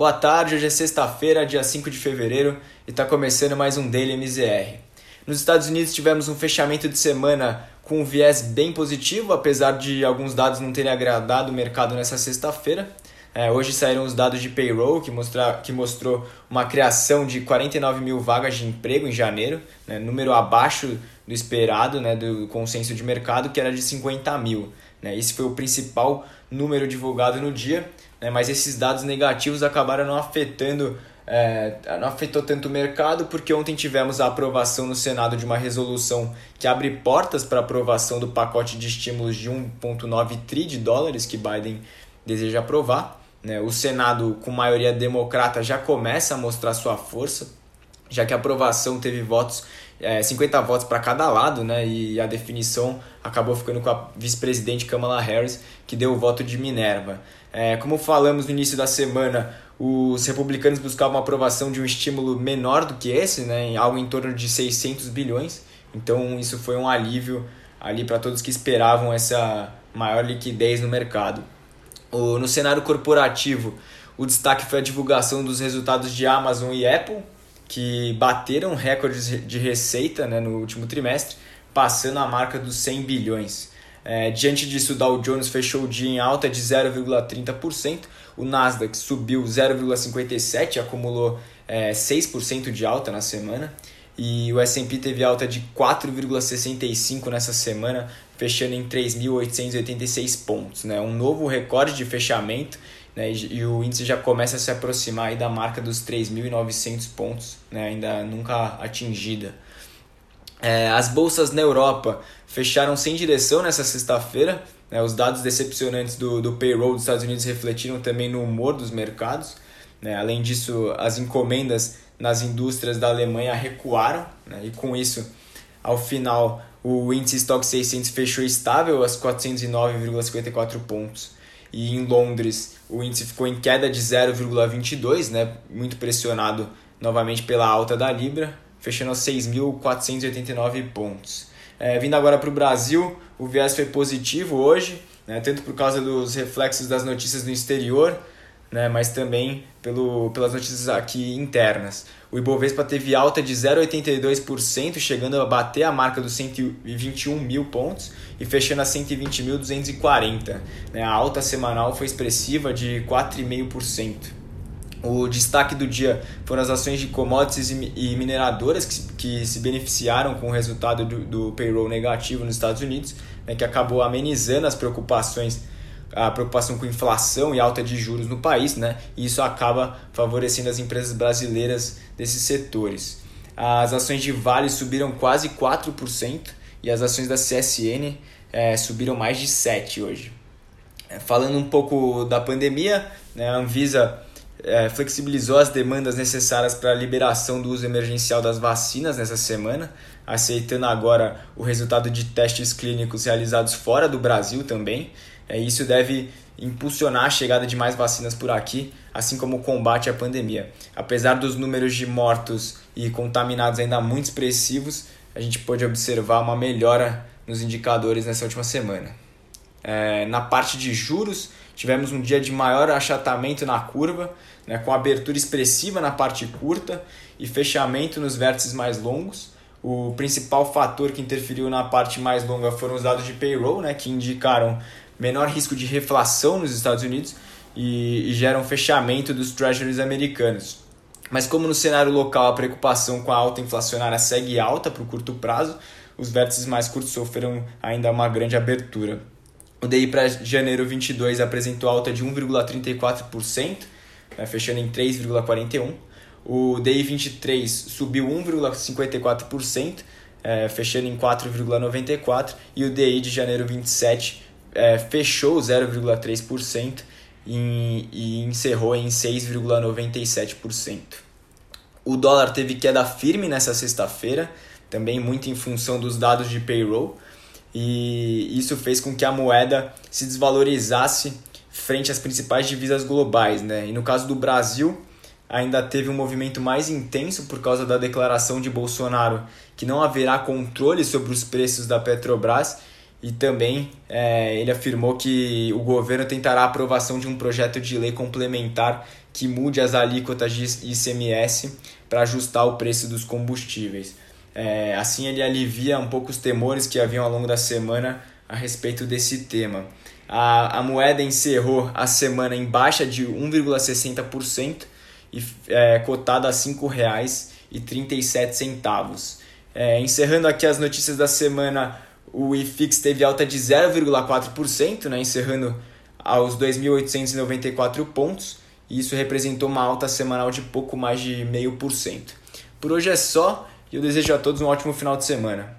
Boa tarde, hoje é sexta-feira, dia 5 de fevereiro, e está começando mais um Daily MZR. Nos Estados Unidos tivemos um fechamento de semana com um viés bem positivo, apesar de alguns dados não terem agradado o mercado nessa sexta-feira. É, hoje saíram os dados de payroll, que, que mostrou uma criação de 49 mil vagas de emprego em janeiro, né, número abaixo do esperado, né, do consenso de mercado, que era de 50 mil. Né, esse foi o principal número divulgado no dia né? mas esses dados negativos acabaram não afetando é, não afetou tanto o mercado porque ontem tivemos a aprovação no Senado de uma resolução que abre portas para aprovação do pacote de estímulos de 1,9 tri de dólares que Biden deseja aprovar. Né? O Senado, com maioria democrata, já começa a mostrar sua força, já que a aprovação teve votos, é, 50 votos para cada lado, né? e a definição acabou ficando com a vice-presidente Kamala Harris, que deu o voto de Minerva. É, como falamos no início da semana, os republicanos buscavam a aprovação de um estímulo menor do que esse, né, algo em torno de 600 bilhões. Então isso foi um alívio ali para todos que esperavam essa maior liquidez no mercado. O, no cenário corporativo, o destaque foi a divulgação dos resultados de Amazon e Apple, que bateram recordes de receita né, no último trimestre, passando a marca dos 100 bilhões. É, diante disso, o Dow Jones fechou o dia em alta de 0,30%, o Nasdaq subiu 0,57%, acumulou é, 6% de alta na semana, e o S&P teve alta de 4,65% nessa semana, fechando em 3.886 pontos, né? um novo recorde de fechamento, né? e, o índice já começa a se aproximar aí da marca dos 3.900 pontos, né? ainda nunca atingida. É, as bolsas na Europa fecharam sem direção nessa sexta-feira. Né? Os dados decepcionantes do, do payroll dos Estados Unidos refletiram também no humor dos mercados. Né? Além disso, as encomendas nas indústrias da Alemanha recuaram né? e com isso, ao final, o índice Stock 600 fechou estável às 409,54 pontos. E em Londres, o índice ficou em queda de 0,22, né? muito pressionado novamente pela alta da Libra fechando a 6.489 pontos. É, vindo agora para o Brasil, o viés foi positivo hoje, né, tanto por causa dos reflexos das notícias do exterior, né, mas também pelo, pelas notícias aqui internas. O Ibovespa teve alta de 0,82%, chegando a bater a marca dos 121 mil pontos e fechando a 120.240. Né, a alta semanal foi expressiva de 4,5%. O destaque do dia foram as ações de commodities e mineradoras que, que se beneficiaram com o resultado do, do payroll negativo nos Estados Unidos, né, que acabou amenizando as preocupações, a preocupação com inflação e alta de juros no país, né, e isso acaba favorecendo as empresas brasileiras desses setores. As ações de Vale subiram quase 4% e as ações da CSN é, subiram mais de 7% hoje. É, falando um pouco da pandemia, né, a Anvisa é, flexibilizou as demandas necessárias para a liberação do uso emergencial das vacinas nessa semana, aceitando agora o resultado de testes clínicos realizados fora do Brasil também. É, isso deve impulsionar a chegada de mais vacinas por aqui, assim como o combate à pandemia. Apesar dos números de mortos e contaminados ainda muito expressivos, a gente pôde observar uma melhora nos indicadores nessa última semana. É, na parte de juros, tivemos um dia de maior achatamento na curva, né, com abertura expressiva na parte curta e fechamento nos vértices mais longos. O principal fator que interferiu na parte mais longa foram os dados de payroll, né, que indicaram menor risco de reflação nos Estados Unidos e, e geram fechamento dos treasuries americanos. Mas como no cenário local a preocupação com a alta inflacionária segue alta para o curto prazo, os vértices mais curtos sofreram ainda uma grande abertura. O DI para janeiro 22 apresentou alta de 1,34%, né, fechando em 3,41%. O DI 23 subiu 1,54%, é, fechando em 4,94%. E o DI de janeiro 27 é, fechou 0,3% e, e encerrou em 6,97%. O dólar teve queda firme nessa sexta-feira, também muito em função dos dados de payroll e isso fez com que a moeda se desvalorizasse frente às principais divisas globais. Né? E no caso do Brasil, ainda teve um movimento mais intenso por causa da declaração de Bolsonaro que não haverá controle sobre os preços da Petrobras e também é, ele afirmou que o governo tentará a aprovação de um projeto de lei complementar que mude as alíquotas de ICMS para ajustar o preço dos combustíveis. É, assim, ele alivia um pouco os temores que haviam ao longo da semana a respeito desse tema. A, a moeda encerrou a semana em baixa de 1,60% e é, cotada a R$ 5,37. É, encerrando aqui as notícias da semana, o IFIX teve alta de 0,4%, né, encerrando aos 2.894 pontos, e isso representou uma alta semanal de pouco mais de 0,5%. Por hoje é só e eu desejo a todos um ótimo final de semana.